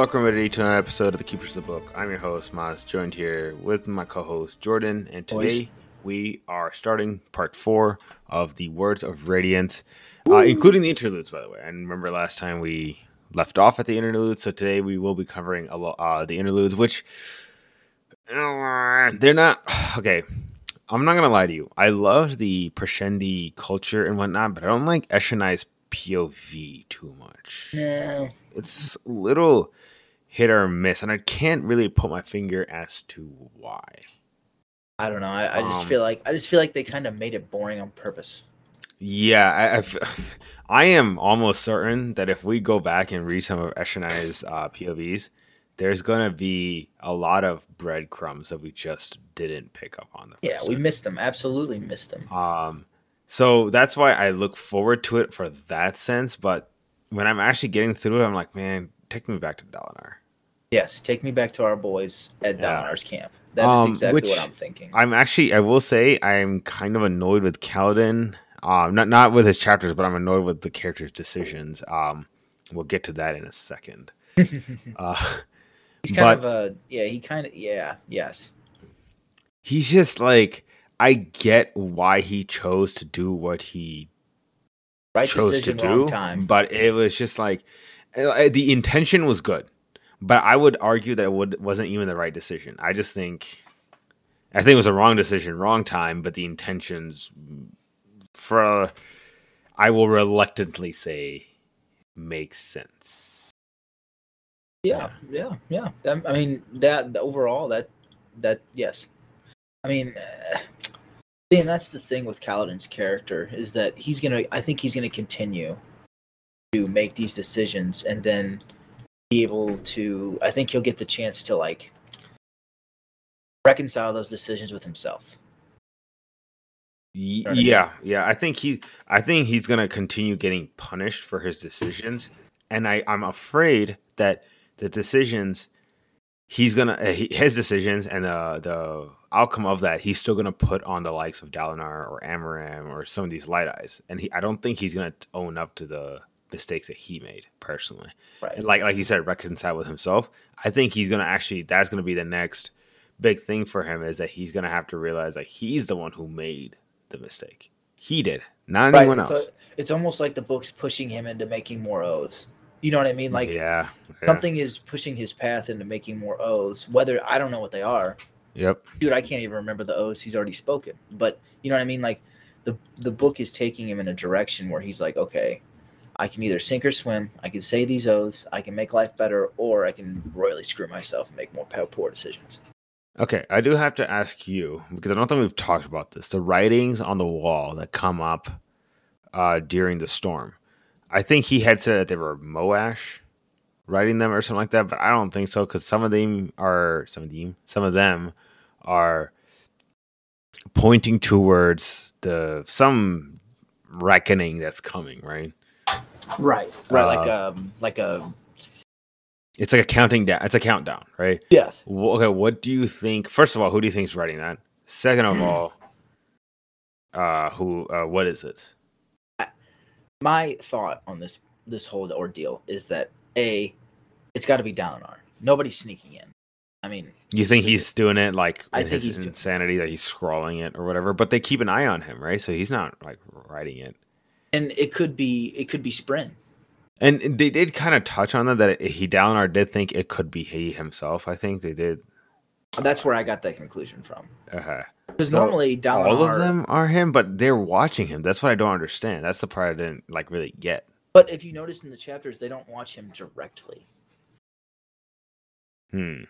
Welcome everybody to another episode of the Keepers of the Book. I'm your host Maz, joined here with my co-host Jordan, and today Boys. we are starting part four of the Words of Radiance, uh, including the interludes, by the way. And remember, last time we left off at the interludes, so today we will be covering a lo- uh, the interludes, which uh, they're not okay. I'm not gonna lie to you. I love the Parshendi culture and whatnot, but I don't like Eshonai's POV too much No. it's a little hit or miss, and I can't really put my finger as to why. I don't know. I, I just Um, feel like I just feel like they kind of made it boring on purpose. Yeah, I, I've, I am almost certain that if we go back and read some of Eshonai's uh, POVs, there's gonna be a lot of breadcrumbs that we just didn't pick up on. The Yeah, we time. missed them. Absolutely missed them. Um, so that's why I look forward to it for that sense. But when I'm actually getting through it, I'm like, man, take me back to Dalinar. Yes, take me back to our boys at Yeah. Dalinar's camp. That's Um, exactly what I'm thinking. I'm actually, I will say, I'm kind of annoyed with Kaladin. Um, not not with his chapters, but I'm annoyed with the character's decisions. Um, we'll get to that in a second. Uh, He's kind but- of a yeah. He kind of yeah. Yes. he's just like, I get why he chose to do what he Right chose decision, to do, time. but it was just like uh, the intention was good, but I would argue that it would wasn't even the right decision. I just think, I think it was a wrong decision, wrong time, but the intentions, for I will reluctantly say, makes sense. yeah, yeah, yeah. Um, I mean that overall that that yes. I mean, uh, see, and that's the thing with Kaladin's character is that he's gonna. I think he's gonna continue to make these decisions and then be able to. I think he'll get the chance to like reconcile those decisions with himself. Y- Know what I mean? yeah, yeah. I think he, I think he's gonna continue getting punished for his decisions, and I, I'm afraid that the decisions he's gonna uh, his decisions and the the outcome of that he's still gonna put on the likes of Dalinar or Amaram or some of these light eyes, and he, I don't think he's gonna own up to the mistakes that he made personally. Right. And like like you said, reconcile with himself. I think he's gonna actually that's gonna be the next big thing for him is that he's gonna have to realize that he's the one who made the mistake. He did, not Right, anyone it's, else. a- it's almost like the book's pushing him into making more oaths. You know what I mean? Like yeah, yeah. something is pushing his path into making more oaths. Whether I don't know what they are, Yep. dude, I can't even remember the oaths he's already spoken. But you know what I mean? Like the the book is taking him in a direction where he's like, okay, I can either sink or swim. I can say these oaths. I can make life better, or I can royally screw myself and make more poor, decisions. Okay, I do have to ask you because I don't think we've talked about this. The writings on the wall that come up uh, during the storm. I think he had said that they were Moash writing them or something like that, but I don't think so because some of them are some of them some of them are pointing towards the some reckoning that's coming. Right? Right. Right. like Uh, um like a It's like a counting down. It's a countdown, right? yes. Okay, what do you think? First of all, who do you think is writing that? Second of all, uh, who? Uh, what is it? my thought on this this whole ordeal is that a it's got to be Dalinar. Nobody's sneaking in. I mean, You think he's doing it like I in think his insanity that he's scrawling it or whatever? But they keep an eye on him, right? So he's not like writing it. And it could be it could be Spren. And they did kind of touch on that that he Dalinar did think it could be he himself. I think they did. That's where I got that conclusion from. Uh, huh. Because normally Dalinar, all of them are him, but they're watching him. That's what I don't understand. That's the part I didn't like really get. but if you notice in the chapters, they don't watch him directly. Hmm.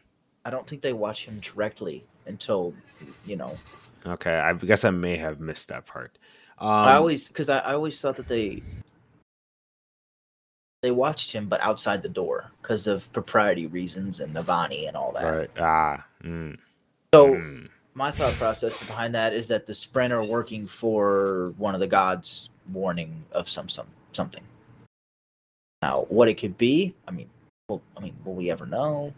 I don't think they watch him directly until you know. Okay, I guess I may have missed that part. Um, I always because I, I always thought that they they watched him, but outside the door because of propriety reasons and Navani and all that. right. Ah. Mm, So. mm. my thought process behind that is that the Spren are working for one of the gods warning of some some something now what it could be i mean well i mean will we ever know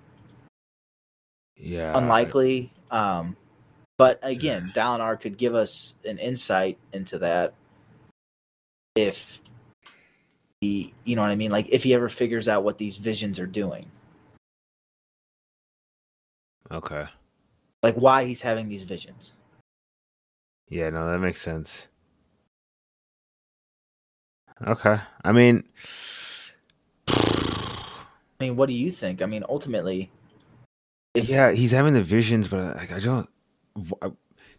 Yeah. unlikely um but again dalinar could give us an insight into that if he you know what i mean like if he ever figures out what these visions are doing Okay. Like why he's having these visions. Yeah, no, that makes sense. Okay. I mean, I mean, what do you think? I mean, ultimately, if yeah, he's having the visions, but like I don't.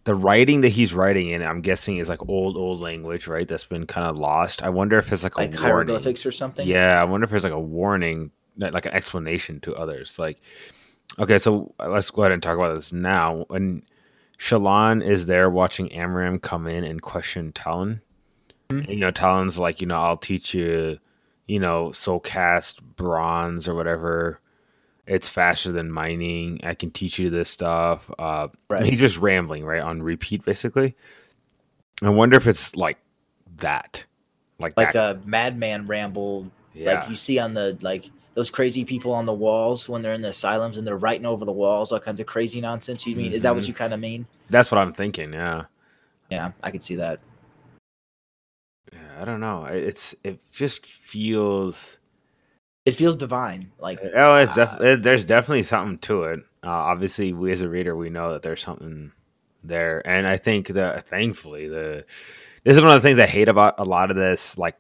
The writing that he's writing in, I'm guessing, is like old, old language, right? That's been kind of lost. I wonder if it's like, like a warning. hieroglyphics or something. Yeah, I wonder if there's like a warning, like an explanation to others. Like, okay, so let's go ahead and talk about this now. When Shallan is there watching Amaram come in and question Taln, Mhm. you know, Taln's like, you know, I'll teach you, you know, soul cast bronze or whatever. It's faster than mining. I can teach you this stuff. Uh, Right. He's just rambling, right, on repeat, basically. I wonder if it's like that, like, like that. a madman ramble yeah. like you see on the like those crazy people on the walls when they're in the asylums and they're writing over the walls all kinds of crazy nonsense you mean is that what Mhm. you kind of mean That's what I'm thinking. Yeah. yeah i could see that Yeah, I don't know. It's it just feels. It feels divine like Oh, it's uh, definitely there's definitely something to it. Uh, obviously, we as a reader, we know that there's something there, and I think that thankfully the this is one of the things I hate about a lot of this like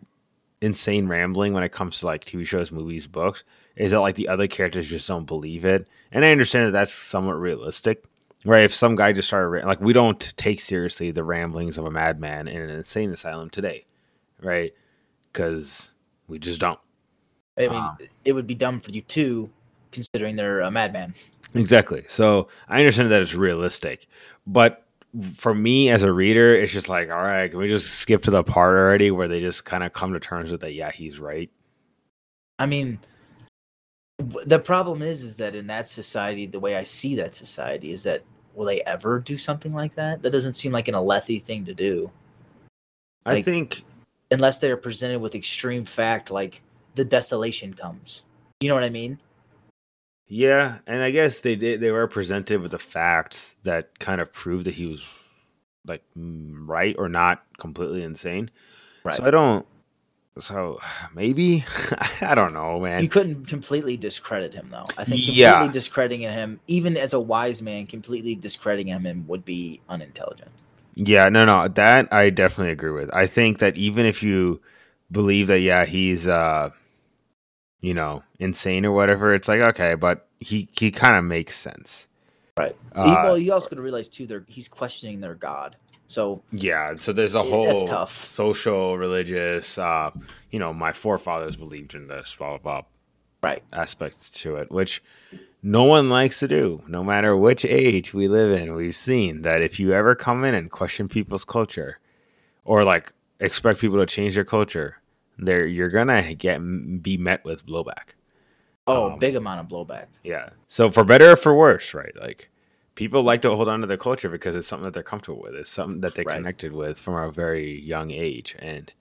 insane rambling when it comes to like TV shows, movies, books, is that like the other characters just don't believe it, and I understand that that's somewhat realistic. Right, if some guy just started like we don't take seriously the ramblings of a madman in an insane asylum today, right? Because we just don't. I mean uh, it would be dumb for you too considering they're a madman Exactly. So I understand that it's realistic, but for me as a reader, it's just like, all right, can we just skip to the part already where they just kind of come to terms with that? Yeah, he's right. i mean the problem is is that in that society the way i see that society is that will they ever do something like that that doesn't seem like an alethi thing to do I think, unless they are presented with extreme fact like the desolation comes you know what i mean yeah, and I guess they did. They were presented with the facts that kind of proved that he was like mm, right or not completely insane. Right. So I don't. So maybe I don't know, man. You couldn't completely discredit him, though. I think completely Yeah. discrediting him, even as a wise man, completely discrediting him would be unintelligent. Yeah, no, no, that I definitely agree with. I think that even if you believe that, yeah, he's, uh, you know, insane or whatever, it's like okay, but he he kind of makes sense, Right. He- Uh, well, you also got to realize too, they're he's questioning their god. So yeah. So there's a whole tough. social, religious, uh, you know, my forefathers believed in this, blah blah blah, right, aspects to it, which no one likes to do, no matter which age we live in. We've seen that if you ever come in and question people's culture, or like expect people to change their culture, there you're gonna get be met with blowback. oh, Um, big amount of blowback. Yeah. So for better or for worse, right? Like people like to hold on to their culture because it's something that they're comfortable with. It's something that they Right. connected with from a very young age, and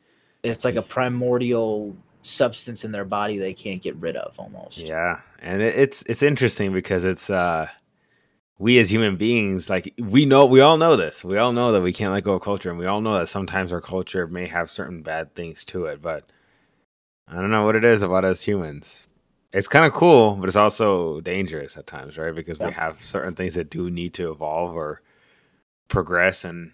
It's like a primordial substance in their body they can't get rid of, almost. Yeah, and it, it's it's interesting because it's uh we as human beings like we know we all know this. We all know that we can't let go of culture and we all know that sometimes our culture may have certain bad things to it, but I don't know what it is about us humans. It's kind of cool, but it's also dangerous at times, right? Because we have certain things that do need to evolve or progress and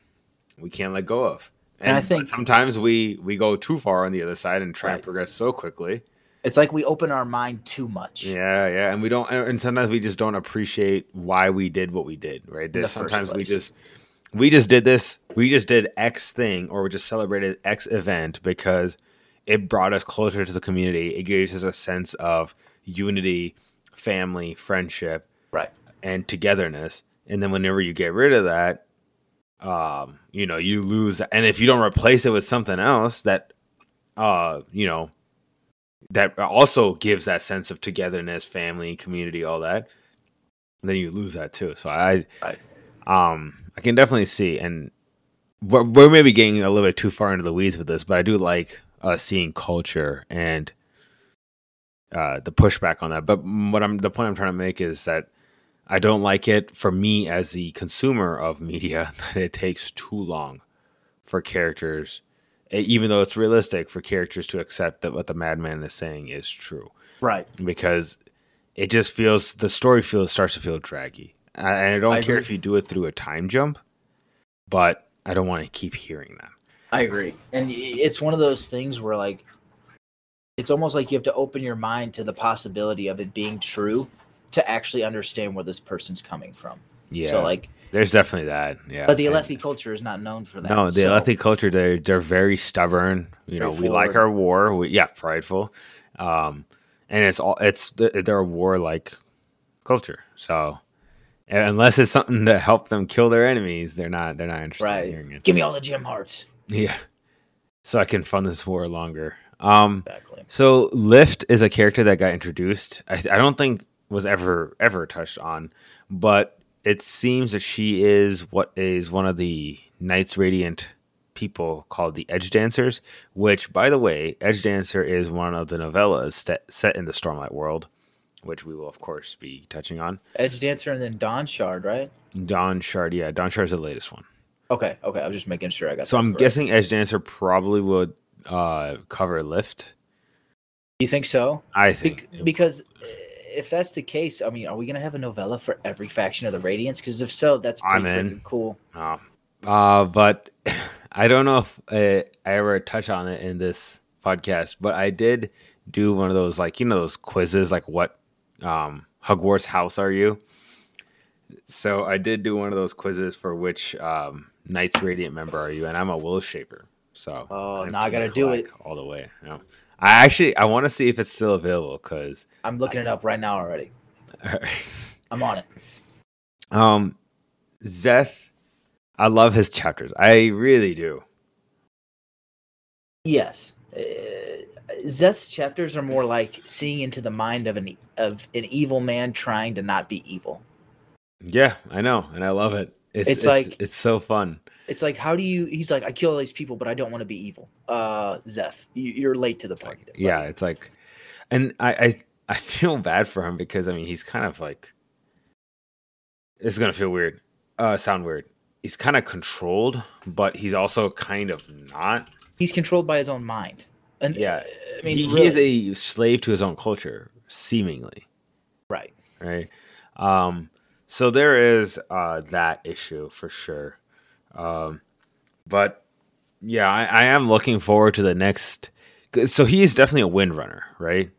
we can't let go of. And I think- sometimes we we go too far on the other side and try and progress so quickly It's like we open our mind too much. yeah, yeah, and we don't, and sometimes we just don't appreciate why we did what we did. Right? the There's first sometimes we just we just did this, we just did X thing, or we just celebrated X event because it brought us closer to the community. It gives us a sense of unity, family, friendship, Right. and togetherness. And then whenever you get rid of that, um, you know, you lose. And if you don't replace it with something else that, uh, you know, that also gives that sense of togetherness, family, community, all that, then you lose that too. So I, Right. um, I can definitely see, and we're, we're maybe getting a little bit too far into the weeds with this, but I do like uh, seeing culture and uh, the pushback on that. But what I'm the point I'm trying to make is that I don't like it for me as the consumer of media that it takes too long for characters, even though it's realistic for characters to accept that what the madman is saying is true Right. because it just feels the story feels starts to feel draggy I, I don't I care agree. if you do it through a time jump, but I don't want to keep hearing that. I agree, and it's one of those things where like, it's almost like you have to open your mind to the possibility of it being true to actually understand where this person's coming from. Yeah, So like, there's definitely that. Yeah, but the Alethi culture is not known for that. No, the so- Alethi culture they're they're very stubborn. You know, we like our war. We, yeah, prideful. Um, and it's all it's they're a war like culture. So unless it's something to help them kill their enemies, they're not they're not interested in hearing it. Give me all the gem hearts. Yeah. So I can fund this war longer. Um, Exactly. so Lift is a character that got introduced. I, I don't think was ever ever touched on, but it seems that she is what is one of the Knights Radiant people called the Edge Dancers. Which, by the way, Edge Dancer is one of the novellas set, set in the Stormlight world, which we will of course be touching on. Edge Dancer and then Dawn Shard, right? Dawn Shard, yeah, Dawn Shard is the latest one. Okay, okay. I was just making sure I got. So I'm correct. guessing Edge Dancer probably would uh, cover Lift. You think so? I think because uh, if that's the case, I mean, are we gonna have a novella for every faction of the Radiance? Because if so, that's I'm in. cool. Uh, uh, but I don't know if uh, I ever touch on it in this podcast, but I did do one of those, like, you know, those quizzes, like, what um, Hogwarts house are you? So I did do one of those quizzes for which um, Knights Radiant member are you, and I'm a Will Shaper. So Oh, I'm now I gotta do it. all the way. you know. I actually I want to see if it's still available because I'm looking it up right now already. All right. I'm on it. um, Szeth, I love his chapters. I really do. Yes. Uh, Szeth's chapters are more like seeing into the mind of an of an evil man trying to not be evil. Yeah, I know, and I love it. It's, It's it's like- it's so fun. It's like how do you? He's like, I kill all these people, but I don't want to be evil. Uh, Szeth, you, you're late to the party. there, Yeah, it's like, and I, I I feel bad for him because I mean he's kind of like, it's gonna feel weird, uh, sound weird. He's kind of controlled, but he's also kind of not. he's controlled by his own mind. And Yeah, I mean, he, really, he is a slave to his own culture, seemingly. right. right? Um, so there is uh, that issue for sure. Um, but yeah, I, I am looking forward to the next. So he is definitely a windrunner, right?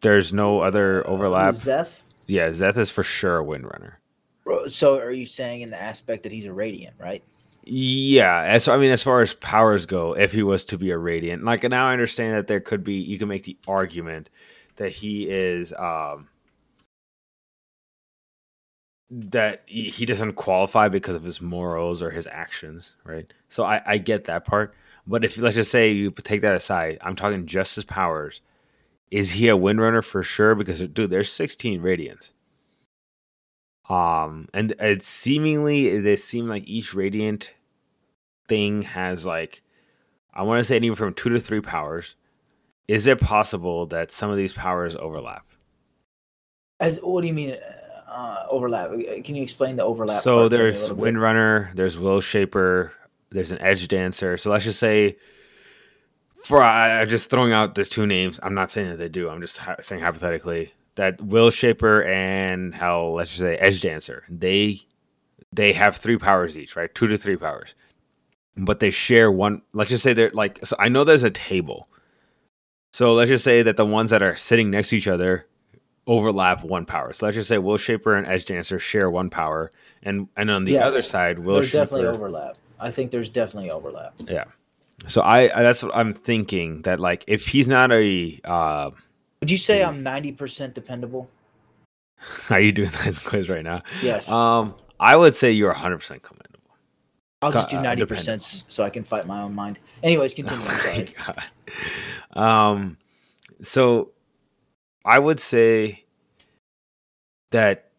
There's no other overlap. Szeth. Yeah, Szeth is for sure a windrunner. Bro, So are you saying in the aspect that he's a radiant, right? Yeah, as I mean, as far as powers go, if he was to be a radiant, like now I understand that there could be, you can make the argument that he is, um, that he doesn't qualify because of his morals or his actions, right? So I, I get that part, but if let's just say you take that aside, I'm talking just his powers. Is he a windrunner for sure? Because dude, there's 16 radiants. Um, and it's seemingly they seem like each radiant thing has like I want to say anywhere from two to three powers. Is it possible that some of these powers overlap? As what do you mean uh, overlap? Can you explain the overlap? so part to me a there's? Windrunner, there's Will Shaper, there's an Edge Dancer. So let's just say, for I, I'm just throwing out the two names. I'm not saying that they do. I'm just saying hypothetically that Will Shaper and how let's just say Edge Dancer. They they have three powers each, right? Two to three powers, but they share one. Let's just say they're like. So I know there's a table. So let's just say that the ones that are sitting next to each other overlap one power. So let's just say Will Shaper and Edge Dancer share one power, and and on the Yes. other side, Will There's Shaper. definitely overlap. I think there's definitely overlap. Yeah. So I, I that's what I'm thinking that like if he's not a uh, Would you say Hmm. I'm 90% dependable? are you doing that quiz right now? Yes. Um, I would say you're 100 percent commendable. I'll just do uh, 90% so I can fight my own mind. Anyways, continue. Oh my god. Um, so I would say that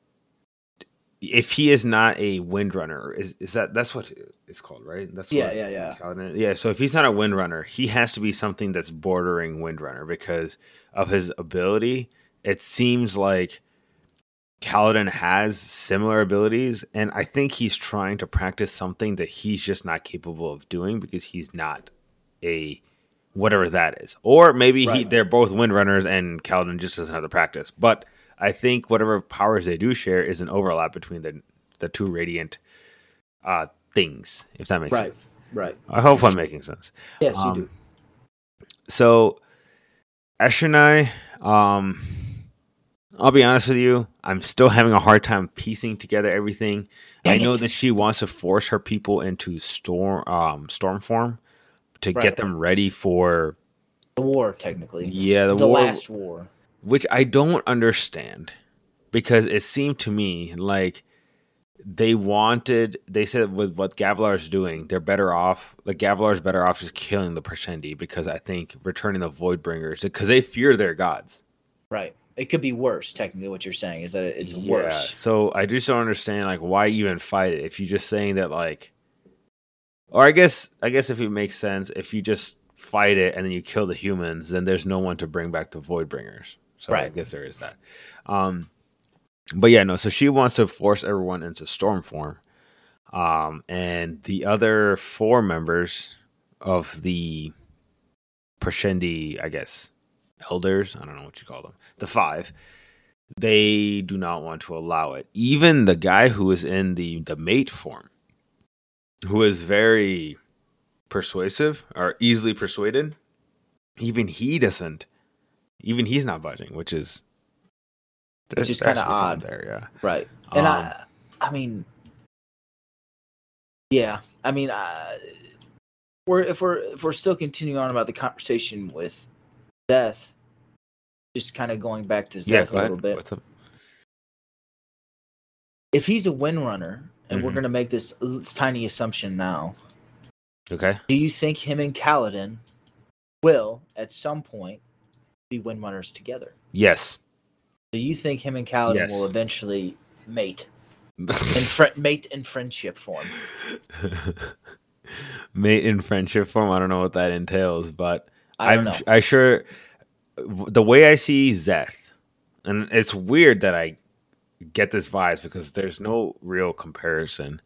if he is not a windrunner, is is that that's what it's called, right? That's Yeah, what yeah, yeah. Yeah. So if he's not a windrunner, he has to be something that's bordering windrunner because of his ability. It seems like Kaladin has similar abilities, and I think he's trying to practice something that he's just not capable of doing because he's not a whatever that is. Or maybe he, they're both windrunners and Kaladin just doesn't have the practice. But I think whatever powers they do share is an overlap between the the two radiant uh things, if that makes Right. sense. Right. I hope I'm making sense. Yes, Um, you do. So, Eshonai, um, I'll be honest with you, I'm still having a hard time piecing together everything. I know it. that she wants to force her people into storm, um, storm form to Right. get them ready for The war, technically. yeah the, the war, last war. which I don't understand because it seemed to me like they wanted they said with what Gavilar's doing, they're better off like Gavilar's better off just killing the Parshendi because I think returning the Voidbringers because they fear their gods. Right. It could be worse. Technically, what you're saying is that it's Yeah, worse. So I just don't understand like why even fight it if you're just saying that like or I guess I guess if it makes sense, if you just fight it and then you kill the humans, then there's no one to bring back the Voidbringers. So I Right. guess there is that. Um but yeah, no, so she wants to force everyone into storm form. Um and the other four members of the Parshendi, I guess, elders, I don't know what you call them. The five they do not want to allow it. Even the guy who is in the the mate form, who is very persuasive or easily persuaded, even he doesn't. Even he's not budging, which is Which is be something odd. There, yeah. Right. And Um, I, I mean, yeah. I mean, uh, we're if we're if we're still continuing on about the conversation with Szeth, just kind of going back to Yeah, a little bit. If he's a windrunner, and we're Mhm. gonna make this tiny assumption now, Okay. do you think him and Kaladin will at some point be windrunners together? Yes. Do you think him and Kaladin Yes. will eventually mate in fri mate in friendship form? mate in friendship form. I don't know what that entails, but I know. I sure the way I see Szeth, and it's weird that I get this vibes because there's no real comparison.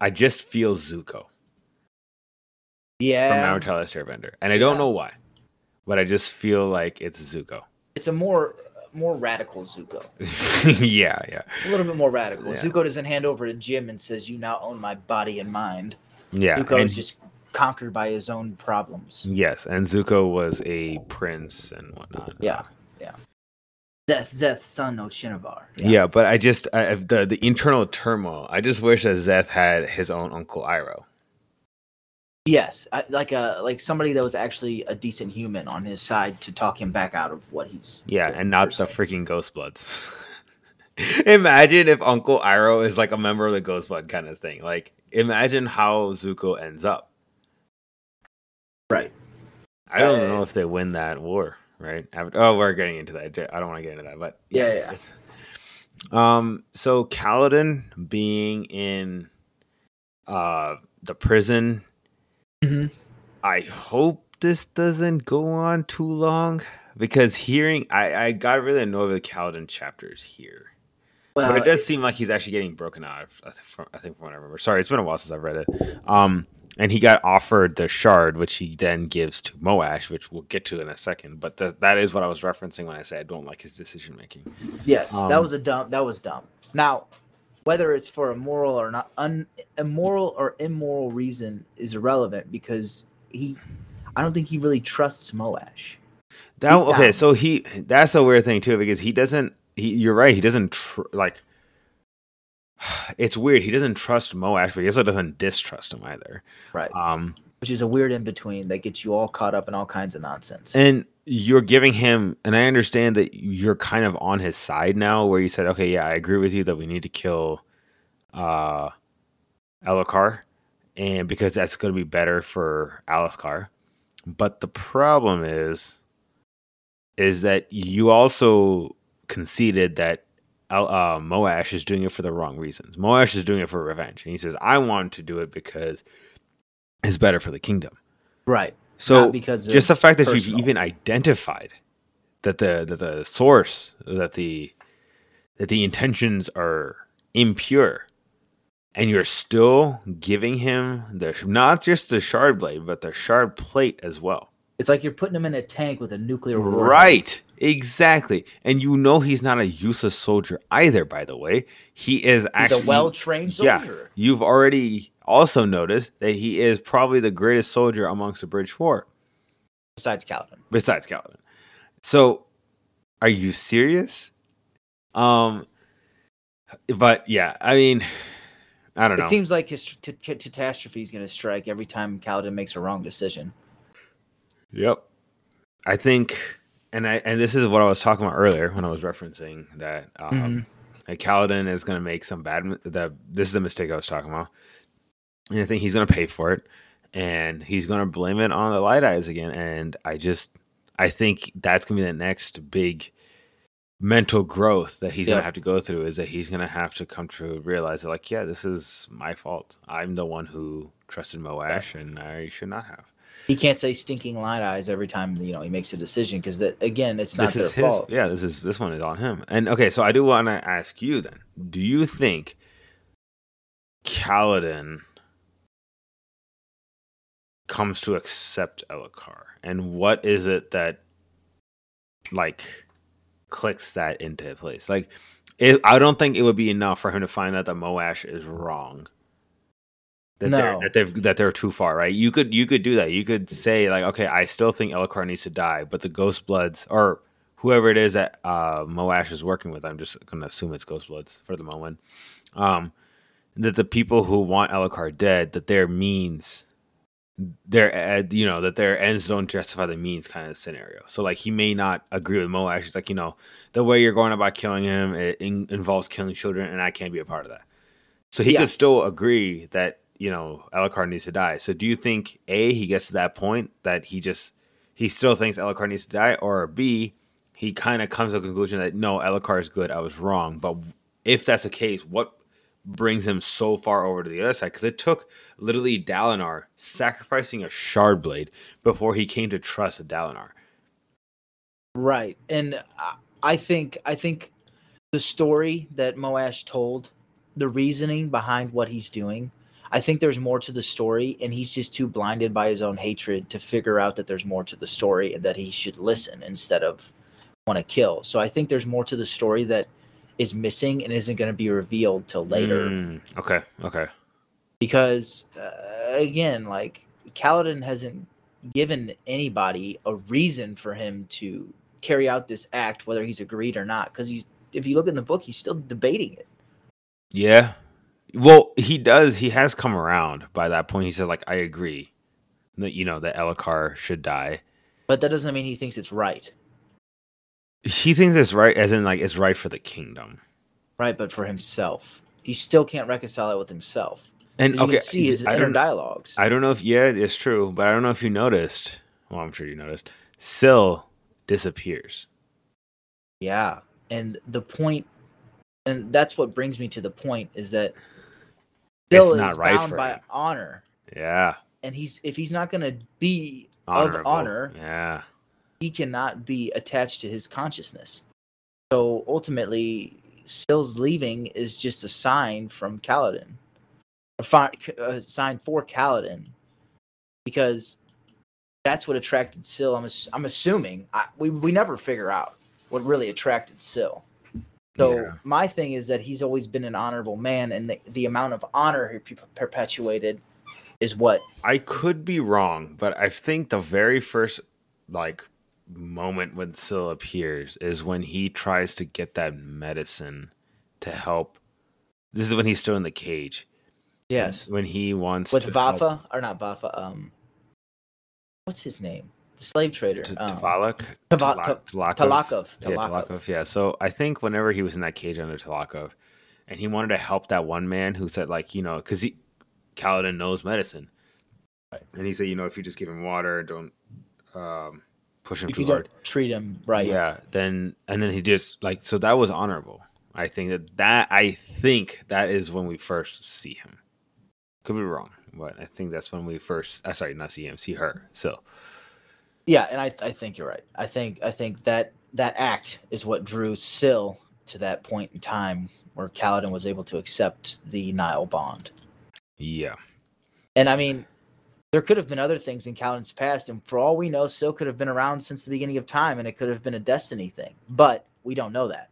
I just feel Zuko Yeah. from Avatar: Last Airbender, and I don't Yeah. know why, but I just feel like it's Zuko. it's a more more radical Zuko. yeah, yeah, A little bit more radical. Yeah. Zuko doesn't hand over to Jim and says, "You now own my body and mind." yeah. Zuko and- is just conquered by his own problems. yes, and Zuko was a prince and whatnot. Yeah, yeah. Szeth, Szeth, son of Shinovar. Yeah, but I just I, I- the the internal turmoil. I just wish that Szeth had his own Uncle Iroh. Yes, I, like a like somebody that was actually a decent human on his side to talk him back out of what he's. Yeah, and not the freaking Ghost Bloods. imagine if Uncle Iroh is like a member of the Ghost Blood kind of thing. Like, imagine how Zuko ends up. Right. I don't Uh, know if they win that war, right? Oh, we're getting into that. I don't want to get into that, but Yeah, yeah. it's- Um. So Kaladin being in uh the prison, Mhm. I hope this doesn't go on too long because hearing I I got really annoyed with the Kaladin chapters here. Well, but it does seem like he's actually getting broken out. of- I think from, I think from what I remember. Sorry, it's been a while since I've read it. Um, and he got offered the shard, which he then gives to Moash, which we'll get to in a second. But th- that is what I was referencing when I said I don't like his decision making. Yes, that Um, was a dumb. That was dumb. Now, whether it's for a moral or not, un, immoral or immoral reason is irrelevant because he, I don't think he really trusts Moash. That okay, so he that's a weird thing too because he doesn't. He, you're right. He doesn't tr- like. It's weird. He doesn't trust Moash, but he also doesn't distrust him either. Right. Um, Which is a weird in between that gets you all caught up in all kinds of nonsense. And you're giving him, and I understand that you're kind of on his side now, where you said, okay, yeah, I agree with you that we need to kill uh, Elhokar, and because that's going to be better for Elhokar. But the problem is, is that you also conceded that uh, Moash is doing it for the wrong reasons. Moash is doing it for revenge, and he says, I want to do it because it's better for the kingdom. right. So Not because just the fact that personal. you've even identified that the that the source that the that the intentions are impure and you're still giving him the not just the shard blade but the shard plate as well it's like you're putting him in a tank with a nuclear warhead. right Exactly. And you know he's not a useless soldier either, by the way. He is actually He's a well trained soldier. Yeah. You've already also noticed that he is probably the greatest soldier amongst the Bridge Four, Besides Kaladin. besides Kaladin. So, are you serious? Um, but yeah, I mean, I don't know. It seems like his t- t- catastrophe is going to strike every time Kaladin makes a wrong decision. Yep. I think, and I and this is what I was talking about earlier when I was referencing that um, Mhm. that Kaladin is going to make some bad. That this is the mistake I was talking about, and I think he's going to pay for it, and he's going to blame it on the light eyes again. And I just, I think that's going to be the next big mental growth that he's going to have to go through. Is that he's going to have to come to realize that, like, yeah, this is my fault. I'm the one who trusted Moash, and I should not have. He can't say stinking light eyes every time you know he makes a decision because that again, it's not this their is his fault. yeah this is this one is on him. And okay so i do want to ask you then do you think Kaladin comes to accept Elhokar? And what is it that like clicks that into place? Like it, i don't think it would be enough for him to find out that moash is wrong that they're that they've that they're too far right? You could you could do that. You could say like okay i still think Elhokar needs to die but the ghost bloods or whoever it is that uh moash is working with i'm just gonna assume it's ghost bloods for the moment um that the people who want Elhokar dead that their means their you know that their ends don't justify the means kind of scenario. So like he may not agree with moash. He's like you know the way you're going about killing him it in- involves killing children and i can't be a part of that. So he Yeah. could still agree that you know Elhokar needs to die so do you think a he gets to that point that he just he still thinks Elhokar needs to die or b he kind of comes to the conclusion that no Elhokar is good i was wrong but if that's the case what brings him so far over to the other side because it took literally Dalinar sacrificing a shard blade before he came to trust Dalinar. Right. And I think I think the story that Moash told, the reasoning behind what he's doing, I think there's more to the story and he's just too blinded by his own hatred to figure out that there's more to the story and that he should listen instead of want to kill. So I think there's more to the story that is missing and isn't going to be revealed till later Mm, okay, okay. because uh, again like Kaladin hasn't given anybody a reason for him to carry out this act whether he's agreed or not because he's if you look in the book he's still debating it Yeah. Well, he does. He has come around by that point. He said, like, I agree that, you know, that Elhokar should die. but that doesn't mean he thinks it's right He thinks it's right, as in, like, it's right for the kingdom. right but for himself he still can't reconcile it with himself And okay, can see his I inner dialogues I don't know if, yeah, it's true, but I don't know if you noticed. Well, I'm sure you noticed. Syl disappears. yeah and the point and that's what brings me to the point is that Still not is right bound by him. honor Yeah. and he's if he's not going to be Honorable. of honor Yeah. he cannot be attached to his consciousness. So ultimately, Syl's leaving is just a sign from Kaladin, a, fi- a sign for Kaladin, because that's what attracted Syl. I'm, ass- I'm assuming I, we we never figure out what really attracted Syl. So Yeah. my thing is that he's always been an honorable man, and the, the amount of honor he per- perpetuated is what I could be wrong, but I think the very first like moment when Syl appears is when he tries to get that medicine to help. This is when he's still in the cage. yes When he wants with to help Vafa or not Vafa. Um, what's his name? The slave trader. T- um, Tavalak? Tava- Talakov? Talakov. Yeah, Talakov. Talakov. Yeah. So I think whenever he was in that cage under Talakov, and he wanted to help that one man who said, like, you know, because he Kaladin knows medicine, Right. and he said, you know, if you just give him water, don't um, push him If too you hard. don't treat him right, Yeah. Then and then he just like so that was honorable. I think that that I think that is when we first see him. Could be wrong, but I think that's when we first. Uh, sorry, not see him, see her. So yeah, and I, I think you're right. I think I think that that act is what drew Syl to that point in time where Kaladin was able to accept the Nahel bond. yeah, And I mean, there could have been other things in Kaladin's past, and for all we know, Syl could have been around since the beginning of time, and it could have been a destiny thing. But we don't know that,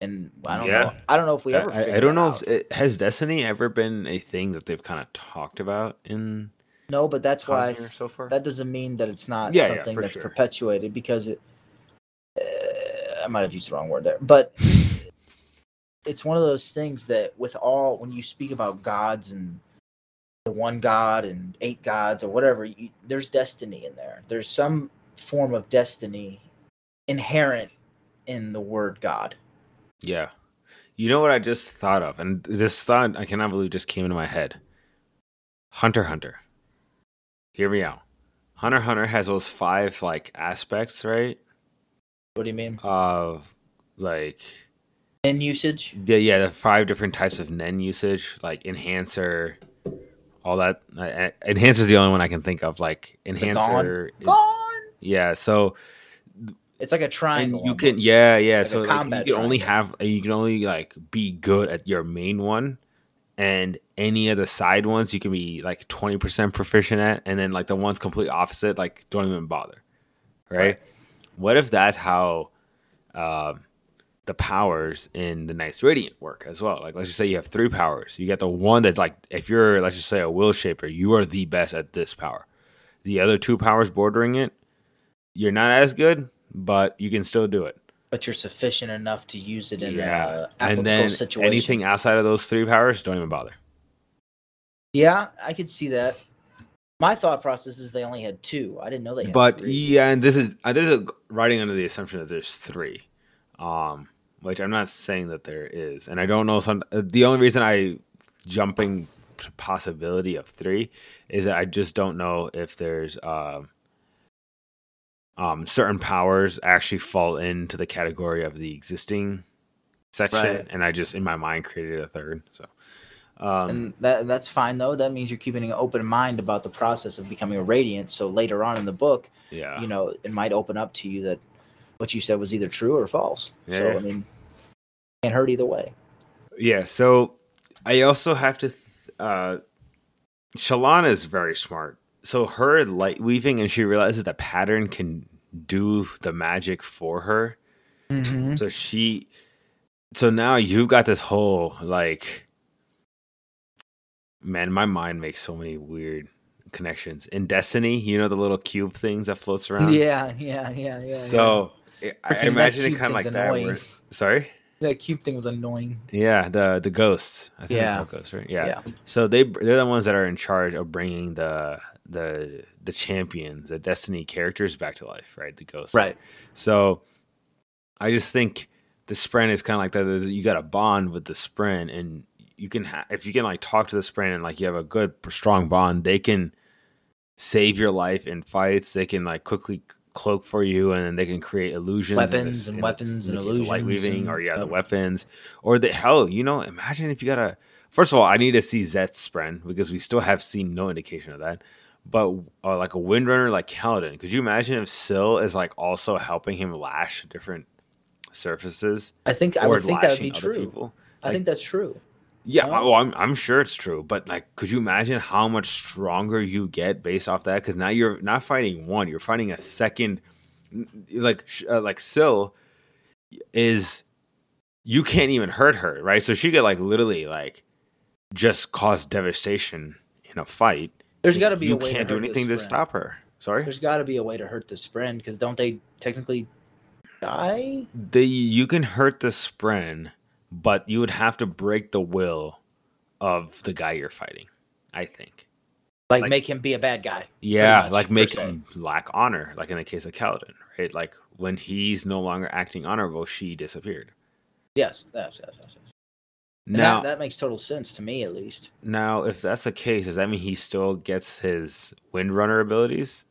and I don't Yeah. know. I don't know if we ever. I, I don't know out. if it, has Destiny ever been a thing that they've kind of talked about in no, but that's why so far. that doesn't mean that it's not Yeah, yeah, something for that's sure. perpetuated because it. Uh, I might have used the wrong word there, but it's one of those things that with all when you speak about gods and the one god and eight gods or whatever, you, there's destiny in there. There's some form of destiny inherent in the word God. Yeah. You know what I just thought of? And this thought I cannot believe just came into my head. Hunter Hunter. Hear me out. Hunter Hunter has those five like aspects, right? What do you mean? Of like In usage? yeah, yeah, the five different types of Nen usage, like enhancer, all that. Uh, enhancer is the only one I can think of. Like Is gone? enhancer, Gon. yeah. So It's like a and triangle. you can almost. yeah yeah Like so like, you can only have you can only like be good at your main one and any of the side ones you can be like 20% proficient at and then like the ones complete opposite like don't even bother right, Right. what if that's how um the powers in the Knights Radiant work as well. Like, let's just say you have three powers. You get the one that, like, if you're, let's just say, a will shaper, you are the best at this power. The other two powers bordering it, you're not as good, but you can still do it. But you're sufficient enough to use it in Yeah. a and then situation. anything outside of those three powers, don't even bother. Yeah, I could see that. My thought process is they only had two. I didn't know they had But three. yeah, and this is uh, this is writing under the assumption that there's three, um, which I'm not saying that there is, and I don't know. Some uh, the only reason I jumping to possibility of three is that I just don't know if there's um, um, certain powers actually fall into the category of the existing section, Right. and I just in my mind created a third. So. Um, and that that's fine though. That means you're keeping an open mind about the process of becoming a radiant. So later on in the book, yeah, you know, it might open up to you that what you said was either true or false. Yeah. So I mean, can't hurt either way. Yeah, so I also have to. Th- uh, Shalana is very smart. So her light weaving, and she realizes that pattern can do the magic for her. Mm-hmm. So she, so now you've got this whole like, man, my mind makes so many weird connections. In Destiny, you know the little cube things that floats around. Yeah, yeah, yeah, yeah. So I- I imagine it kind of like thing's that. annoying. Where, sorry. yeah. that cube thing was annoying. Yeah, the the ghosts. I think Yeah. yeah. ghosts, right? Yeah. Yeah. So they they're the ones that are in charge of bringing the the the champions, the Destiny characters back to life, right? The ghosts. Right. So I just think the spren is kind of like that. You got a bond with the spren, and you can ha- if you can like talk to the spren and like you have a good strong bond, they can save your life in fights. They can like quickly cloak for you, and then they can create illusions, Weapons this- and weapons and illusions, light weaving, and- or yeah, the weapons, or the hell, you know, imagine if you got a. First of all, I need to see Szeth's spren because we still have seen no indication of that. But uh, like a windrunner like Kaladin, could you imagine if Syl is like also helping him lash different surfaces I think I would think that would be true. people? I think that's true. Yeah, No? well, I'm I'm sure it's true, but like, could you imagine how much stronger you get based off that? Because now you're not fighting one, you're fighting a second. Like uh, like Syl is, you can't even hurt her, right? So she could like literally like just cause devastation in a fight. There's got to be you a way can't to do anything to stop her. Sorry, There's got to be a way to hurt the Spren because don't they technically die? the you can hurt the Spren, but you would have to break the will of the guy you're fighting. I think. Like, Like- make him be a bad guy. Yeah, much, like make him lack honor, like in the case of Kaladin, right? Like when he's no longer acting honorable, she disappeared. Yes, yes, yes, yes. yes. Now, that, that makes total sense to me, at least. now, if that's the case, does that mean he still gets his Windrunner abilities?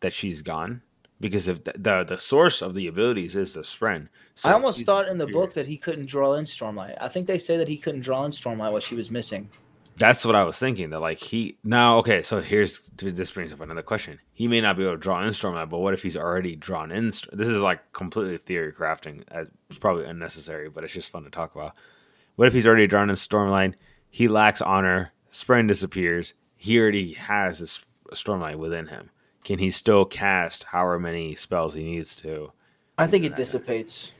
That she's gone, because if the the, the source of the abilities is the Spren. so I almost thought in the book that he couldn't draw in Stormlight. I think they say that he couldn't draw in Stormlight what she was missing. That's what I was thinking. That like he now okay. So here's this brings up another question. He may not be able to draw in Stormlight, but what if he's already drawn in? This is like completely theory crafting. It's probably unnecessary, but it's just fun to talk about. What if he's already drawn in Stormlight? He lacks honor. Spren disappears. he already has a Stormlight within him. Can he still cast however many spells he needs to? I think it dissipates.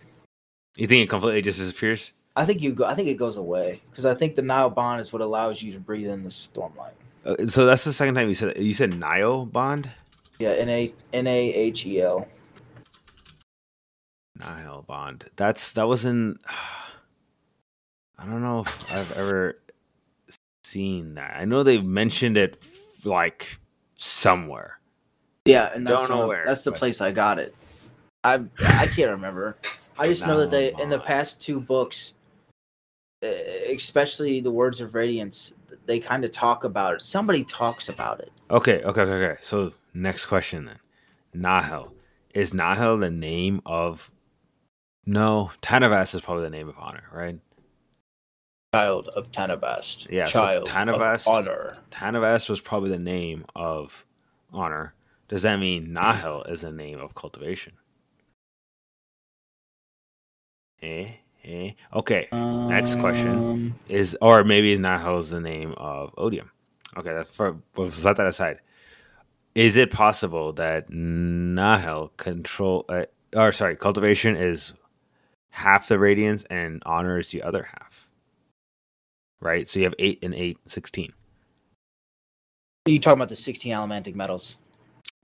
You think it completely just disappears? I think you go. I think it goes away because I think the Nile bond is what allows you to breathe in the stormlight. Uh, so that's the second time you said you said Nile bond. Yeah, N A N A H E L. Nile bond. That's that was in. I don't know if I've ever seen that. I know they've mentioned it like somewhere. Yeah, and that's Don't know the- where, that's the but- place I got it. I I can't remember. I just know that they in the past two books, uh, especially the Words of Radiance, they kind of talk about it. Somebody talks about it. Okay, okay, okay, okay. So next question then. Nahel. Is Nahel the name of No, Tanavast is probably the name of honor, right? Child of Tanavast. Yeah, so Child Tanavast- of honor. Tanavast was probably the name of honor. Does that mean Nahel is the name of cultivation? Eh? Eh? Okay. Next question. Um, Is or maybe Nahel is the name of odium. Okay, that's for we'll set that aside. Is it possible that Nahel control uh, or sorry, cultivation is half the radiance and honor is the other half? Right? So you have 8 and 8, 16. you talking about the sixteen allomantic metals?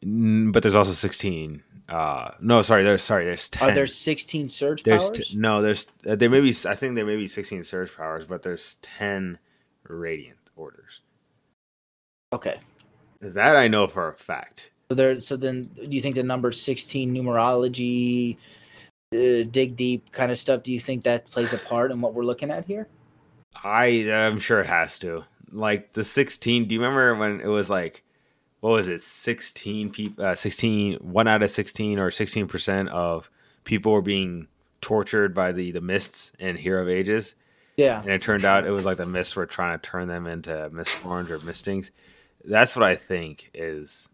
But there's also 16 uh no sorry there's sorry there's 10 Are there sixteen surge there's powers? t- no there's uh, there may be i think there may be 16 surge powers but there's 10 radiant orders okay. that i know for a fact So there. So then, do you think the number sixteen numerology, uh, dig deep kind of stuff? Do you think that plays a part in what we're looking at here? i i'm sure it has to like the 16 do you remember when it was like what was it 16 people uh, 16 one out of 16 or 16% of people were being tortured by the the mists in hero of ages Yeah. and it turned out it was like the mists were trying to turn them into mistborns or mistings. That's what I think is.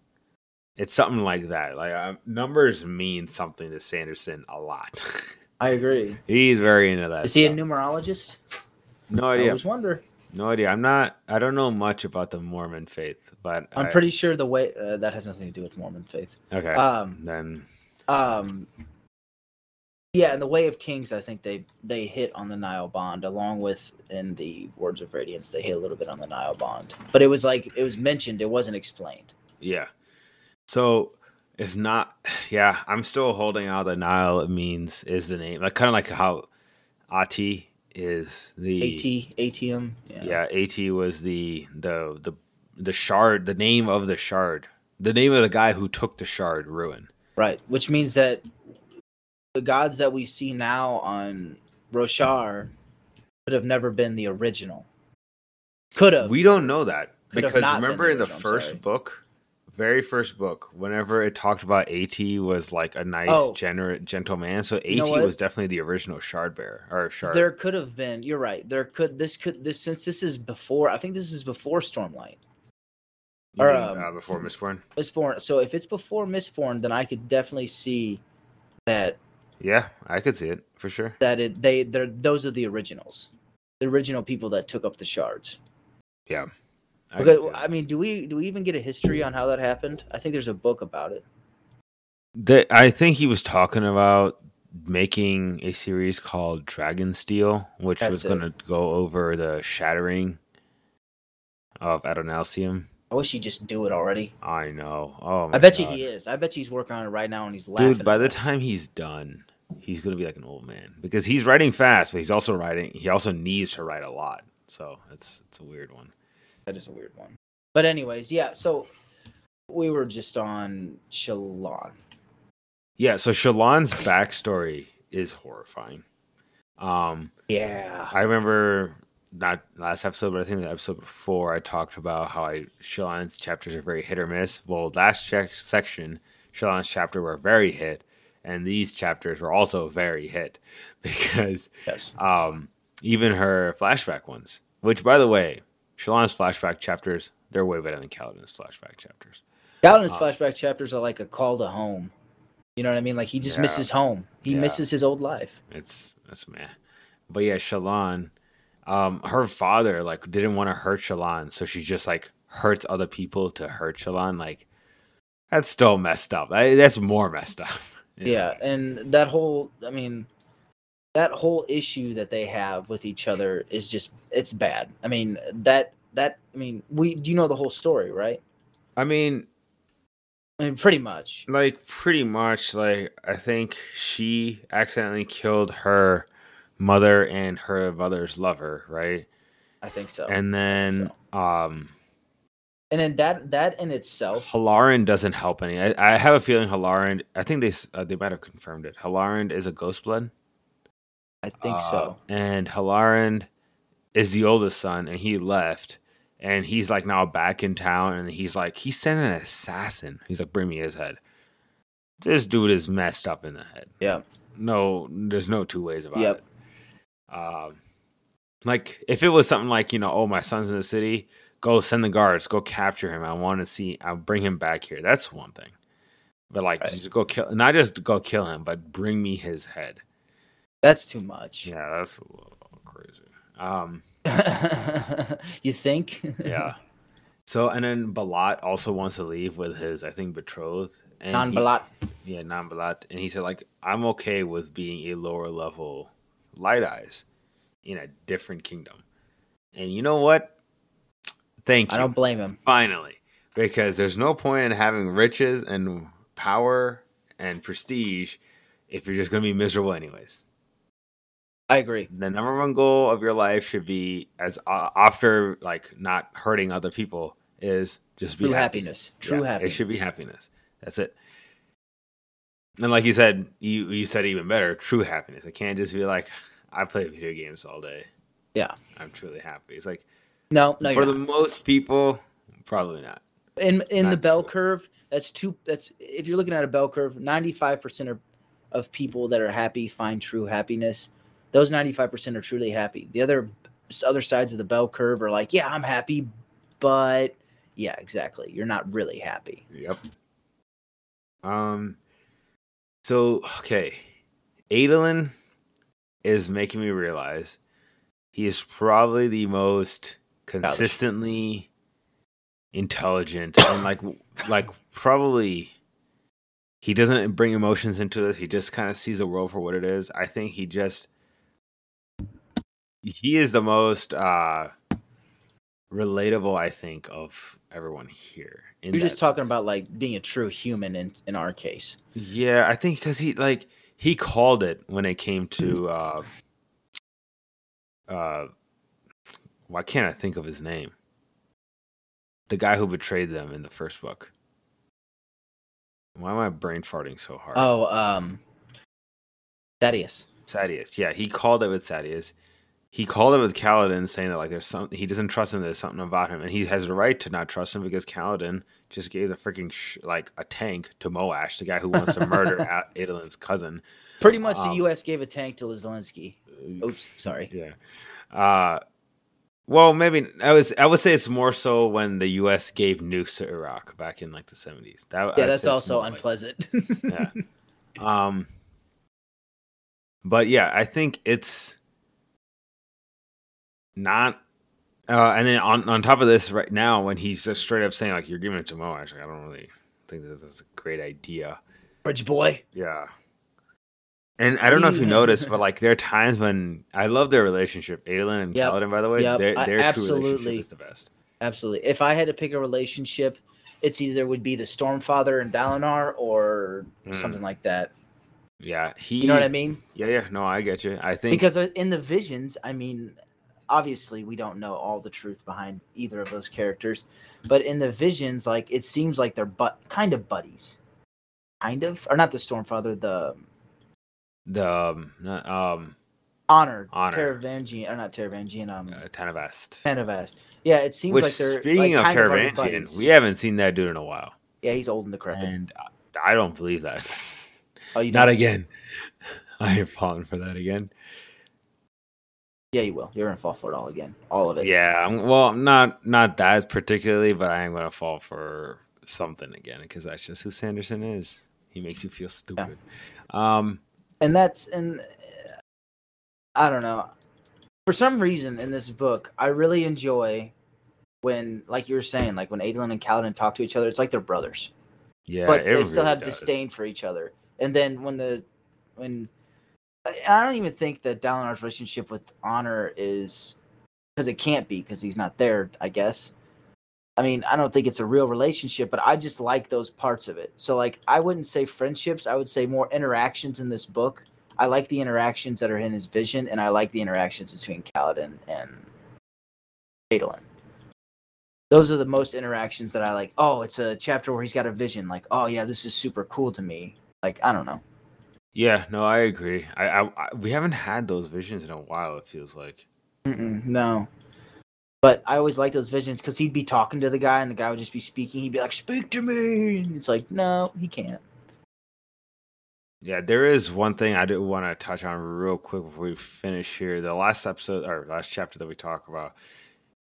It's something like that. Like uh, numbers mean something to Sanderson a lot. I agree. He's very into that. Is he a numerologist? no idea. I always wonder. No idea. I'm not. I don't know much about the Mormon faith, but I'm I- pretty sure the way uh, that has nothing to do with Mormon faith. okay. Um, then um, yeah, in the Way of Kings, I think they they hit on the Nile Bond, along with in the Words of Radiance, they hit a little bit on the Nile Bond. But it was like it was mentioned, it wasn't explained. yeah. So if not, yeah, I'm still holding out the Nile It means is the name, like kind of like how Ati is the At ATM. Yeah. yeah at was the the the the shard the name of the shard the name of the guy who took the shard ruin Right, which means that the gods that we see now on Roshar could have never been the original. Could have. we don't know that Could because remember in the original, I'm first book very first book whenever it talked about at was like a nice Oh. gener- gentle man so at You know was definitely the original shard bearer or shard There could have been. You're right. There could. This could. This since this is before. I think this is before Stormlight. you or, mean, um, uh, before mistborn Mistborn. So if it's before Mistborn, then I could definitely see that yeah i could see it for sure that it they they're those are the originals, the original people that took up the shards. yeah I could Okay, see that. I mean, do we do we even get a history on how that happened? I think there's a book about it. The, I think he was talking about making a series called Dragonsteel, which That's was going to go over the shattering of Adonalsium. I wish he'd just do it already. I know. Oh, I bet you he is. I bet you he's working on it right now and he's laughing. Dude, by the us. time he's done, he's going to be like an old man because he's writing fast, but he's also writing. He also needs to write a lot, so it's it's a weird one. That is a weird one. But anyways, yeah. So we were just on Shallan. Yeah. So Shallan's backstory is horrifying. Um, Yeah. I remember not last episode, but I think the episode before I talked about how I Shallan's chapters are very hit or miss. Well, last check section, Shallan's chapter were very hit, and these chapters were also very hit because Yes. um, even her flashback ones, which by the way, Shallan's flashback chapters, they're way better than Kaladin's flashback chapters. Galen's Um, flashback chapters are like a call to home. You know what I mean? Like he just Yeah. misses home. He Yeah. misses his old life. It's that's meh. But yeah, Shallan, um, her father like didn't want to hurt Shallan, so she just like hurts other people to hurt Shallan. like that's still messed up. I, that's more messed up. you know? Yeah, and that whole I mean that whole issue that they have with each other is just it's bad. I mean, that that I mean, we you know the whole story, right? I mean, I mean, pretty much. like pretty much like I think she accidentally killed her mother and her mother's lover, right? I think so. And then um And then that that in itself, Helaran doesn't help any. I, I have a feeling Helaran. I think they uh, they might have confirmed it. Helaran is a ghost blood. I think Uh, so. And Helaran is the oldest son, and he left, and he's like now back in town, and he's like he sent an assassin. He's like, bring me his head. This dude is messed up in the head. Yeah. No, there's no two ways about Yep. it. Um, like if it was something like you know, oh my son's in the city, go send the guards, go capture him. I want to see. I'll bring him back here. That's one thing. But like, Right. just go kill, not just go kill him, but bring me his head. That's too much. Yeah, that's a little crazy. Um, you think? yeah. So and then Balat also wants to leave with his, I think, betrothed. And Nan Balat. Yeah, Nan Balat. And he said, like, I'm okay with being a lower level light eyes in a different kingdom. And you know what? Thank you. I don't blame him. Finally. Because there's no point in having riches and power and prestige if you're just gonna be miserable anyways. I agree. The number one goal of your life should be as uh, after like not hurting other people is just be True happy. happiness. True Yeah, happiness. It should be happiness. That's it. And like you said, you you said even better, true happiness. It can't just be like I play video games all day. Yeah. I'm truly happy. It's like No, no. for the not. most people, probably not. in in the bell true. curve, that's two. That's if you're looking at a bell curve, ninety five percent of of people that are happy find true happiness. Those ninety five percent are truly happy. The other other sides of the bell curve are like, yeah, I'm happy, but yeah, exactly. You're not really happy. Yep. Um. So okay, Adolin is making me realize he is probably the most consistently intelligent and like like probably he doesn't bring emotions into this. He just kind of sees the world for what it is. I think he just he is the most uh relatable. I think of everyone here. You're just that talking sense. about like being a true human in in our case. Yeah, I think because he like he called it when it came to uh uh why can't I think of his name? The guy who betrayed them in the first book. Why am I brain farting so hard? Oh, um, Thaddeus. Sadeas. Yeah, he called it with Sadeas. He called it with Kaladin, saying that like there's something he doesn't trust him. There's something about him, and he has the right to not trust him because Kaladin just gave a freaking sh- like a tank to Moash, the guy who wants to murder A- cousin. Pretty much, Um, the U.S. gave a tank to Zelensky. Oops, sorry. Yeah. Uh well, maybe I was I would say it's more so when the U.S. gave nukes to Iraq back in like the seventies. That Yeah, that's also more like- unpleasant. Yeah. Um, but yeah, I think it's not. Uh, and then on on top of this, right now, when he's just straight up saying like you're giving it to Moash, like, I don't really think that that's a great idea. Bridge boy. Yeah. And I don't know if you noticed, but like there are times when I love their relationship, Adolin and Yep. Kaladin. By the way, Yep. their I- their true absolutely. relationship is the best. Absolutely. If I had to pick a relationship, it's either would be the Stormfather and Dalinar or Mm. something like that. Yeah, he. You know what I mean? Yeah, yeah. No, I get you. I think Because uh, in the visions, I mean, obviously we don't know all the truth behind either of those characters, but in the visions, like it seems like they're but kind of buddies, kind of, or not the Stormfather, the the um, not, um Honor, Honor. Teravangian, or not Teravangian, um, uh, Tanavast. Tenavast. Yeah, it seems Which like they're speaking like, of Teravangian, we haven't seen that dude in a while, yeah, he's old and decrepit. and I don't believe that. oh, you Not again. I have fallen for that again. Yeah, you will. You're gonna fall for it all again, all of it. Yeah, I'm- well, not not that particularly, but I am gonna fall for something again because that's just who Sanderson is. He makes you feel stupid. Um, and that's and uh, I don't know. For some reason, in this book, I really enjoy when, like you were saying, like when Adolin and Kaladin talk to each other, it's like they're brothers, Yeah, but they still really have does. disdain for each other. And then when the when I- don't even think that Dalinar's relationship with Honor is because it can't be because he's not there. I guess. I mean, I don't think it's a real relationship, but I just like those parts of it. So, like, I wouldn't say friendships. I would say more interactions in this book. I like the interactions that are in his vision, and I like the interactions between Kaladin and Adolin. Those are the most interactions that I like. Oh, it's a chapter where he's got a vision. Like, oh yeah, this is super cool to me. Like, I don't know. Yeah, no, I agree. I, I, I we haven't had those visions in a while. It feels like. Mm-mm, no. But I always like those visions because he'd be talking to the guy, and the guy would just be speaking. He'd be like, "Speak to me." And it's like, no, he can't. Yeah, there is one thing I do want to touch on real quick before we finish here. The last episode or last chapter that we talk about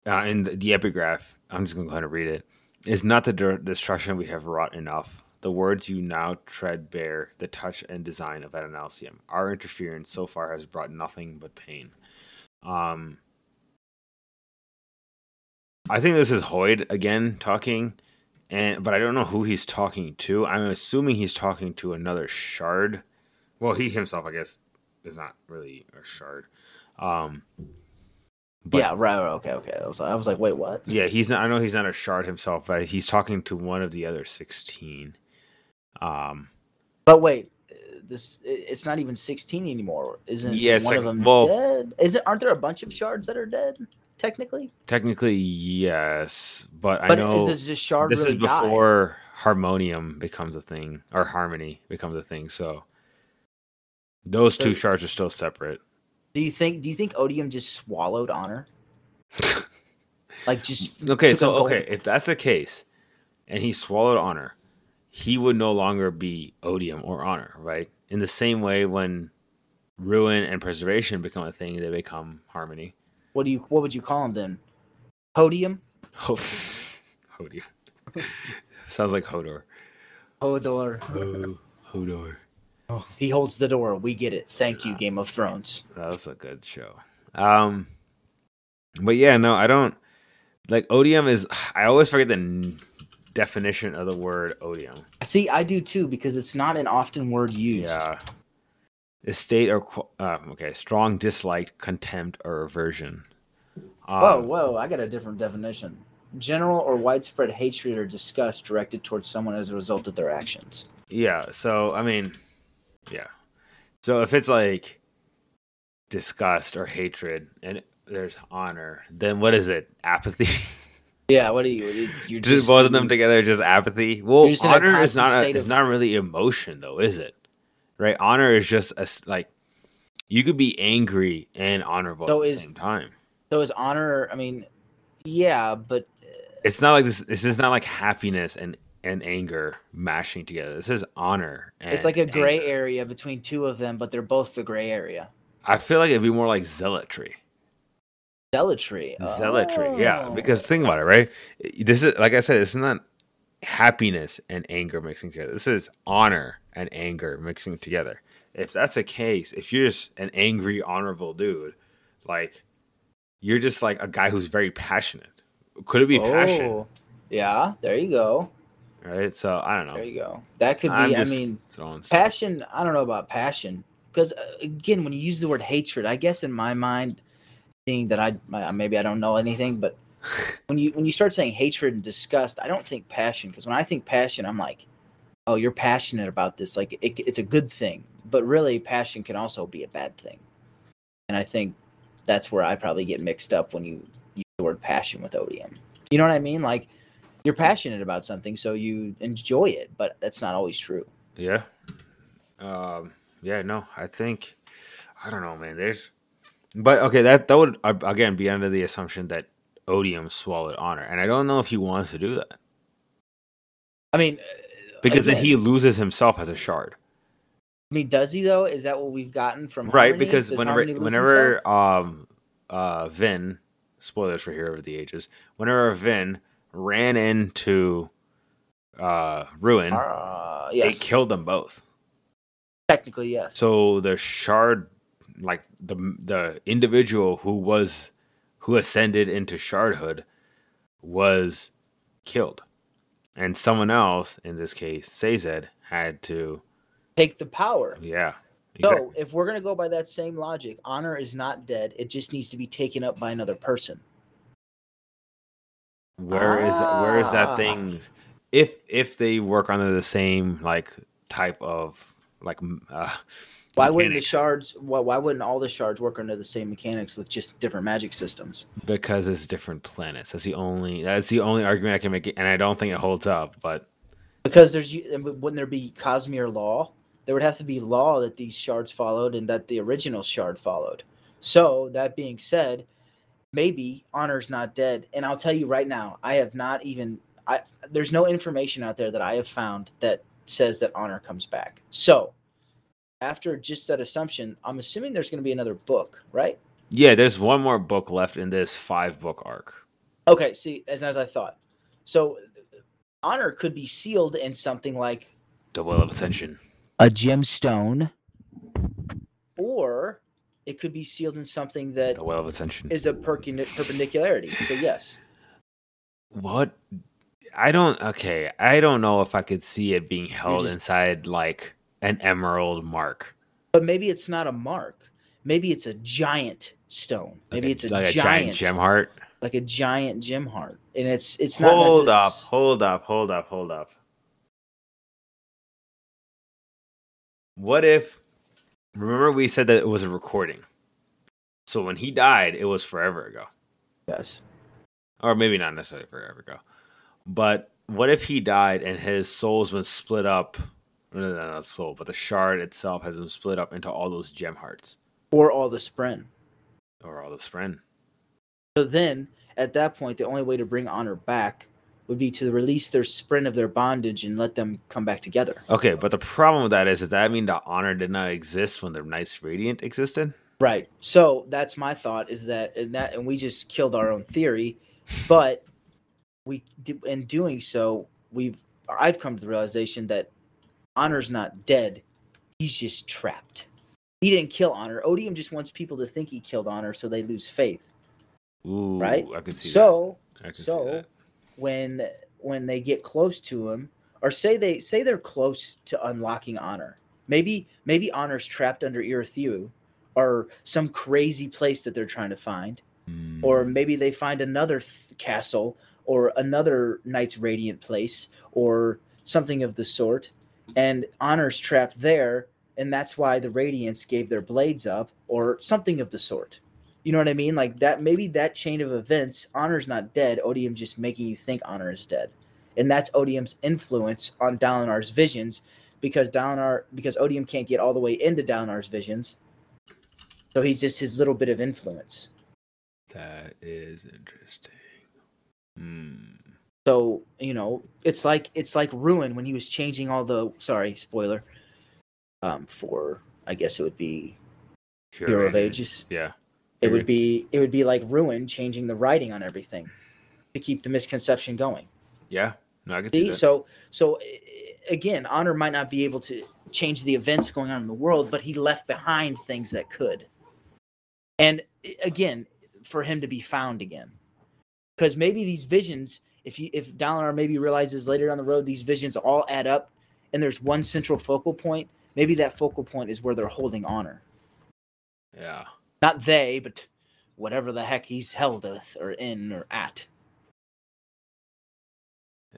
uh, in the, the epigraph, I'm just going to go ahead and read it. Is not the de- destruction we have wrought enough. The words you now tread bear the touch and design of Adonalsium. Our interference so far has brought nothing but pain. Um, I think this is Hoid again talking, and but I don't know who he's talking to. I'm assuming he's talking to another shard. Well, he himself, I guess, is not really a shard. Um, but yeah, right, right. Okay, okay. I was, I was like, wait, what? yeah, he's not. I know he's not a shard himself, but he's talking to one of the other sixteen. Um, But wait, this it- it's not even sixteen anymore. Isn't Yeah, it's one of them well- dead? Is it? Aren't there a bunch of shards that are dead? Technically, technically, yes, but, but I know is this just shard? this really is died? before harmonium becomes a thing or harmony becomes a thing. So those two shards are still separate. Do you think? Do you think Odium just swallowed honor? Like just Okay, so okay, if that's the case, and he swallowed honor, he would no longer be odium or honor, right? In the same way, when ruin and preservation become a thing, they become harmony. What do you? What would you call him then? Podium. Ho- Hodor. Sounds like Hodor. Hodor. Oh, Hodor. He holds the door. We get it. Thank you, Game of Thrones. That was a good show. Um, but yeah, no, I don't like odium. Is I always forget the n- definition of the word odium. See, I do too because it's not an often word used. Yeah. Estate or uh, okay, strong dislike, contempt, or aversion. Um, Whoa, whoa! I got a different definition. General or widespread hatred or disgust directed towards someone as a result of their actions. Yeah. So I mean, yeah. So if it's like disgust or hatred, and there's honor, then what is it? Apathy. Yeah. What are you? You're Just just both of them together, just apathy. Well, just honor is not a, of- not really emotion though, is it? Right? Honor is just a like you could be angry and honorable So at the is- same time. So is honor? I mean, yeah, but uh, it's not like this this is not like happiness and and anger mashing together this is honor and it's like a gray anger. area between two of them, but they're both the gray area. i feel like it'd be more like zealotry Zealotry. zealotry yeah Oh. because think about it right this is like i said is not happiness and anger mixing together this is honor and anger mixing together if that's the case if you're just an angry honorable dude like you're just like a guy who's very passionate could it be passion Oh, Yeah, there you go. right so i don't know There you go. That could be. I mean, passion. I don't know about passion because uh, again, when you use the word hatred, I guess in my mind, seeing that I I- maybe I don't know anything, but when you when you start saying hatred and disgust, I don't think passion because when I think passion, I'm like, oh, you're passionate about this. Like it, it's a good thing, but really, passion can also be a bad thing. And I think that's where I probably get mixed up when you use the word passion with odium. You know what I mean? Like you're passionate about something, so you enjoy it, but that's not always true. Yeah. Um. Yeah. No. I think. I don't know, man. There's. But okay, that that would uh, again be under the assumption that Odium swallowed honor, and I don't know if he wants to do that I mean, uh, because then he loses himself as a shard, I mean, does he though? Is that what we've gotten from right? Harmony? Because Does whenever whenever himself? um uh Vin, spoilers for Hero of the Ages, whenever Vin ran into uh Ruin, uh, yes, it killed them both. technically yes. So the shard, like the the individual who was who ascended into shardhood, was killed, and someone else, in this case, Sazed, had to Take the power. yeah. So if we're gonna go by that same logic, honor is not dead. It just needs to be taken up by another person. Where is where is Ah. that thing? If if they work under the same like type of like uh, Why wouldn't the shards? Why, why wouldn't all the shards work under the same mechanics with just different magic systems? Because it's different planets. That's the only that's the only argument I can make, and I don't think it holds up. But Because there's wouldn't there be Cosmere law? There would have to be law that these shards followed and that the original shard followed. So that being said, maybe honor's not dead. And I'll tell you right now, I have not even I there's no information out there that I have found that says that honor comes back. So after just that assumption, I'm assuming there's going to be another book, right? yeah, there's one more book left in this five book arc. Okay, see, as, as I thought. So honor could be sealed in something like The Well of Ascension. a gemstone, or it could be sealed in something that The Well of Ascension. is a percun- perpendicularity. So yes, What? I don't. Okay, I don't know if I could see it being held just- inside like an emerald mark. but maybe it's not a mark. Maybe it's a giant stone. Like Maybe it's a, like giant, gem heart. like a giant gem heart, and it's it's not. Hold necess- up, hold up, hold up, hold up. What if? Remember, we said that it was a recording. So when he died, it was forever ago, Yes. or maybe not necessarily forever ago. But what if he died and his soul's been split up? No, no, no, not soul, but the shard itself has been split up into all those gem hearts, Or all the spren. or all the spren. So then, at that point, the only way to bring honor back would be to release their spren of their bondage and let them come back together. Okay, but the problem with that is, does that mean that honor did not exist when the Knights Radiant existed? Right. So that's my thought is that and that and we just killed our own theory, but we in doing so we've I've come to the realization that Honor's not dead. He's just trapped. He didn't kill Honor. Odium just wants people to think he killed Honor so they lose faith. Ooh, Right? I can see So that. I can see so that. when when they get close to him or say they say they're close to unlocking honor maybe maybe honor's trapped under Irithu or some crazy place that they're trying to find Mm. or maybe they find another th- castle or another knight's radiant place or something of the sort and honor's trapped there and that's why the radiance gave their blades up or something of the sort. You know what i mean? Like that maybe that chain of events honor's not dead odium just making you think honor is dead. And that's odium's influence on dalinar's visions because dalinar because odium can't get all the way into dalinar's visions. So he's just his little bit of influence. That is interesting. Hmm. So you know, it's like it's like Ruin when he was changing all the. Sorry, spoiler. Um, for I guess it would be Hero of Ages. Yeah. It would be it would be like Ruin changing the writing on everything to keep the misconception going. Yeah. No, I can see See, so so eh, again, Honor might not be able to change the events going on in the world, but he left behind things that could. And eh, again, for him to be found again, because maybe these visions, if you if Dalinar maybe realizes later down the road these visions all add up, and there's one central focal point. Maybe that focal point is where they're holding Honor, yeah. not they, but whatever the heck he's held with or in or at.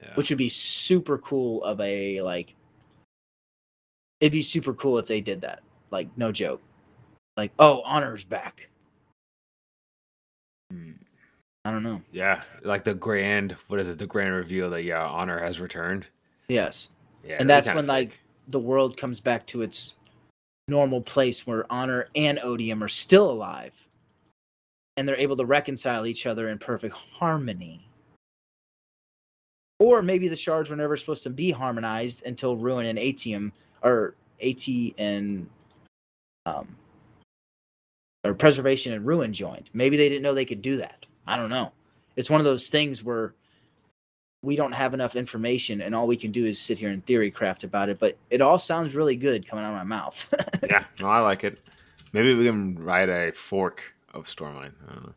Yeah. which would be super cool of a like it'd be super cool if they did that like no joke like oh honor's back. I don't know yeah. Like the grand, what is it? The grand reveal that yeah, honor has returned. yes Yeah. and that's when kinda like the world comes back to its normal place where honor and odium are still alive and they're able to reconcile each other in perfect harmony or maybe the shards were never supposed to be harmonized until ruin and atium or at and um or preservation and ruin joined maybe they didn't know they could do that i don't know it's one of those things where we don't have enough information and all we can do is sit here and theory craft about it but it all sounds really good coming out of my mouth yeah. No, I like it. Maybe we can write a fork of Stormlight. I don't know.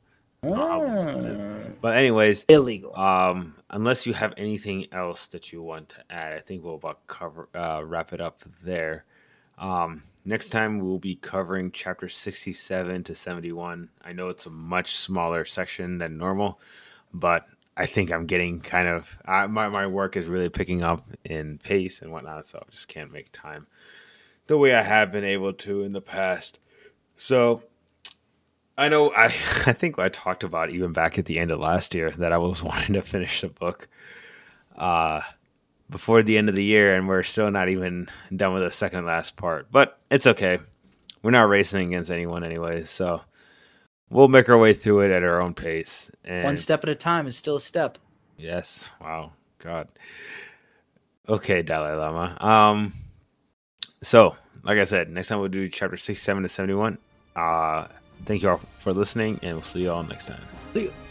Ah, But anyways, illegal. um, unless you have anything else that you want to add, I think we'll about cover uh, wrap it up there. Um, next time we'll be covering chapter sixty-seven to seventy-one. I know it's a much smaller section than normal, but I think I'm getting kind of I, my my work is really picking up in pace and whatnot, so I just can't make time the way I have been able to in the past. So I know I I think I talked about even back at the end of last year that I was wanting to finish the book uh before the end of the year and we're still not even done with the second last part. But it's okay. We're not racing against anyone anyway, so we'll make our way through it at our own pace. And One step at a time is still a step. Yes. Wow. God. Okay, Dalai Lama. Um so like I said, next time we'll do chapter sixty seven to seventy one. Uh thank you all for listening and we'll see you all next time. See you.